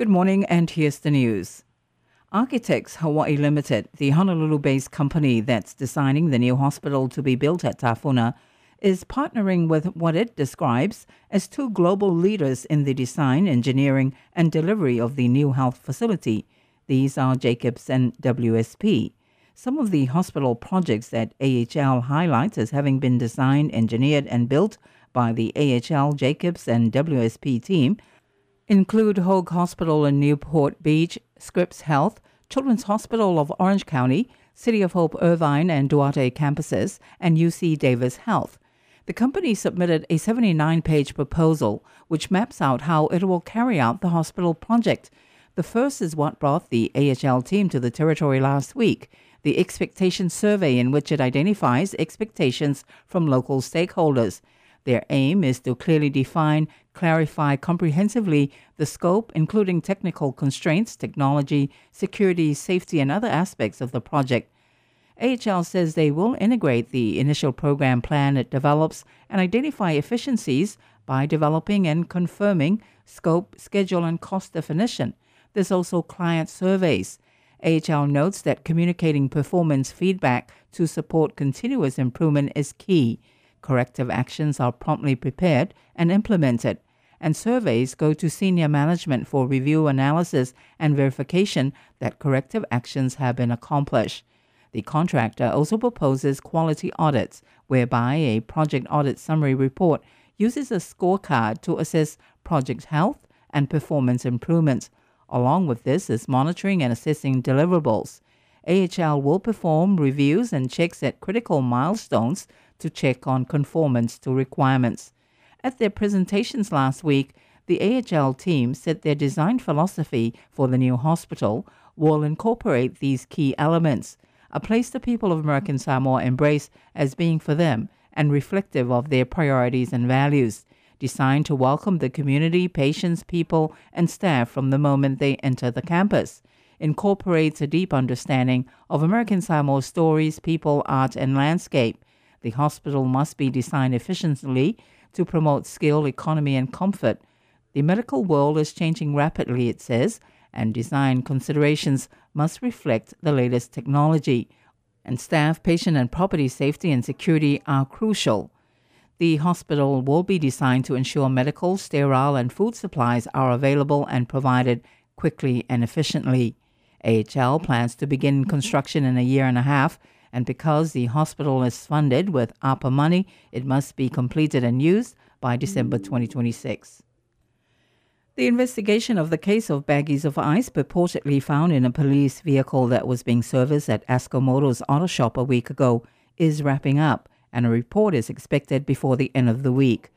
Good morning, and here's the news. Architects Hawaii Limited, the Honolulu based company that's designing the new hospital to be built at Tafuna, is partnering with what it describes as two global leaders in the design, engineering, and delivery of the new health facility. These are Jacobs and WSP. Some of the hospital projects that AHL highlights as having been designed, engineered, and built by the AHL, Jacobs, and WSP team include Hoag Hospital in Newport Beach, Scripps Health, Children's Hospital of Orange County, City of Hope Irvine and Duarte campuses, and UC Davis Health. The company submitted a 79 page proposal which maps out how it will carry out the hospital project. The first is what brought the AHL team to the territory last week the expectation survey, in which it identifies expectations from local stakeholders. Their aim is to clearly define, clarify comprehensively the scope, including technical constraints, technology, security, safety, and other aspects of the project. AHL says they will integrate the initial program plan it develops and identify efficiencies by developing and confirming scope, schedule, and cost definition. There's also client surveys. AHL notes that communicating performance feedback to support continuous improvement is key. Corrective actions are promptly prepared and implemented, and surveys go to senior management for review, analysis, and verification that corrective actions have been accomplished. The contractor also proposes quality audits, whereby a project audit summary report uses a scorecard to assess project health and performance improvements Along with this is monitoring and assessing deliverables. AHL will perform reviews and checks at critical milestones to check on conformance to requirements. At their presentations last week, the AHL team said their design philosophy for the new hospital will incorporate these key elements, a place the people of American Samoa embrace as being for them and reflective of their priorities and values designed to welcome the community, patients, people, and staff from the moment they enter the campus. Incorporates a deep understanding of American Samoa stories, people, art, and landscape. The hospital must be designed efficiently to promote skill, economy, and comfort. The medical world is changing rapidly, it says, and design considerations must reflect the latest technology. And staff, patient, and property safety and security are crucial. The hospital will be designed to ensure medical, sterile, and food supplies are available and provided quickly and efficiently. AHL plans to begin construction in a year and a half, and because the hospital is funded with ARPA money, it must be completed and used by December 2026. The investigation of the case of baggies of ice purportedly found in a police vehicle that was being serviced at ASCO Motors Auto Shop a week ago is wrapping up and a report is expected before the end of the week.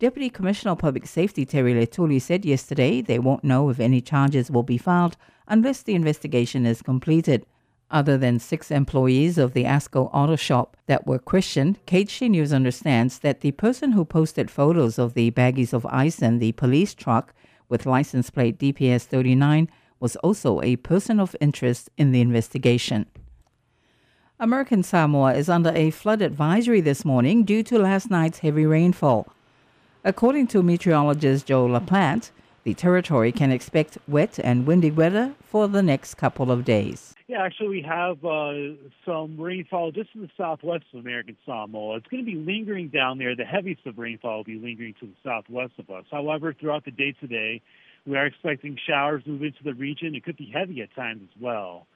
Deputy Commissioner of Public Safety Terry Letuli said yesterday they won't know if any charges will be filed unless the investigation is completed. Other than six employees of the ASCO auto shop that were questioned, KHJ News understands that the person who posted photos of the baggies of ice and the police truck with license plate DPS 39 was also a person of interest in the investigation. American Samoa is under a flood advisory this morning due to last night's heavy rainfall. According to meteorologist Joe LaPlante, the territory can expect wet and windy weather for the next couple of days. Yeah, actually, we have uh, some rainfall just in the southwest of American Samoa. It's going to be lingering down there. The heaviest of rainfall will be lingering to the southwest of us. However, throughout the day today, we are expecting showers move into the region. It could be heavy at times as well.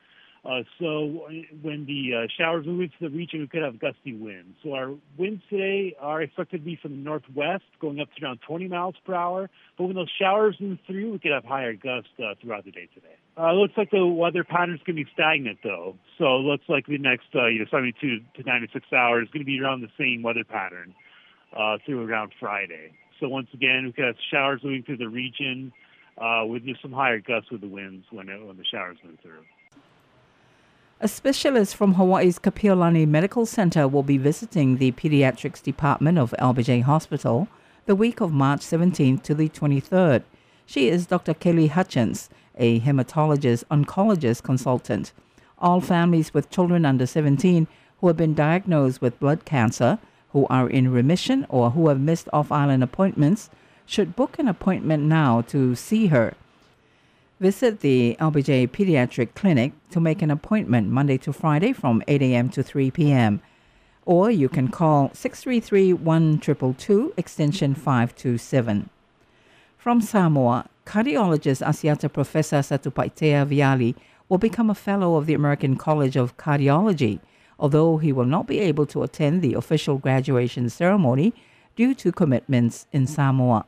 Uh, so when the uh, showers move into the region, we could have gusty winds. So our winds today are expected to be from the northwest, going up to around 20 miles per hour. But when those showers move through, we could have higher gusts uh, throughout the day today. Uh, looks like the weather pattern is going to be stagnant, though. So it looks like the next uh, you know 72 to 96 hours is going to be around the same weather pattern uh, through around Friday. So once again, we could have showers moving through the region uh, with just some higher gusts with the winds when, it, when the showers move through. A specialist from Hawaii's Kapiolani Medical Center will be visiting the pediatrics department of LBJ Hospital the week of March 17th to the 23rd. She is Dr. Kelly Hutchins, a hematologist oncologist consultant. All families with children under 17 who have been diagnosed with blood cancer, who are in remission, or who have missed off island appointments should book an appointment now to see her. Visit the LBJ Pediatric Clinic to make an appointment Monday to Friday from 8 a.m. to 3 p.m. Or you can call 633 1222 extension 527. From Samoa, cardiologist Asiata Professor Satupaitea Viali will become a fellow of the American College of Cardiology, although he will not be able to attend the official graduation ceremony due to commitments in Samoa.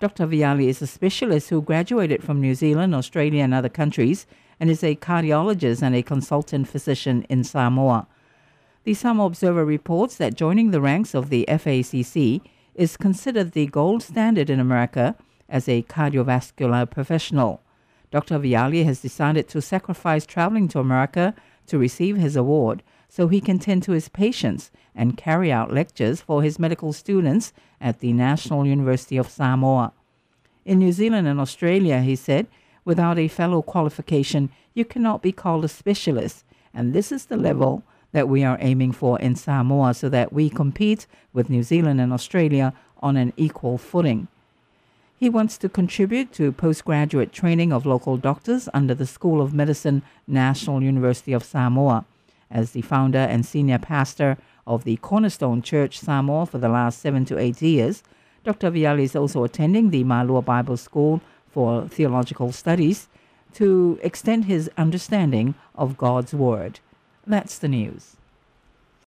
Dr. Viali is a specialist who graduated from New Zealand, Australia, and other countries and is a cardiologist and a consultant physician in Samoa. The Samoa Observer reports that joining the ranks of the FACC is considered the gold standard in America as a cardiovascular professional. Dr. Viali has decided to sacrifice traveling to America to receive his award so he can tend to his patients and carry out lectures for his medical students at the National University of Samoa. In New Zealand and Australia, he said, without a fellow qualification, you cannot be called a specialist, and this is the level that we are aiming for in Samoa so that we compete with New Zealand and Australia on an equal footing. He wants to contribute to postgraduate training of local doctors under the School of Medicine, National University of Samoa. As the founder and senior pastor of the Cornerstone Church Samoa for the last seven to eight years, Dr. Viali is also attending the Malua Bible School for Theological Studies to extend his understanding of God's Word. That's the news.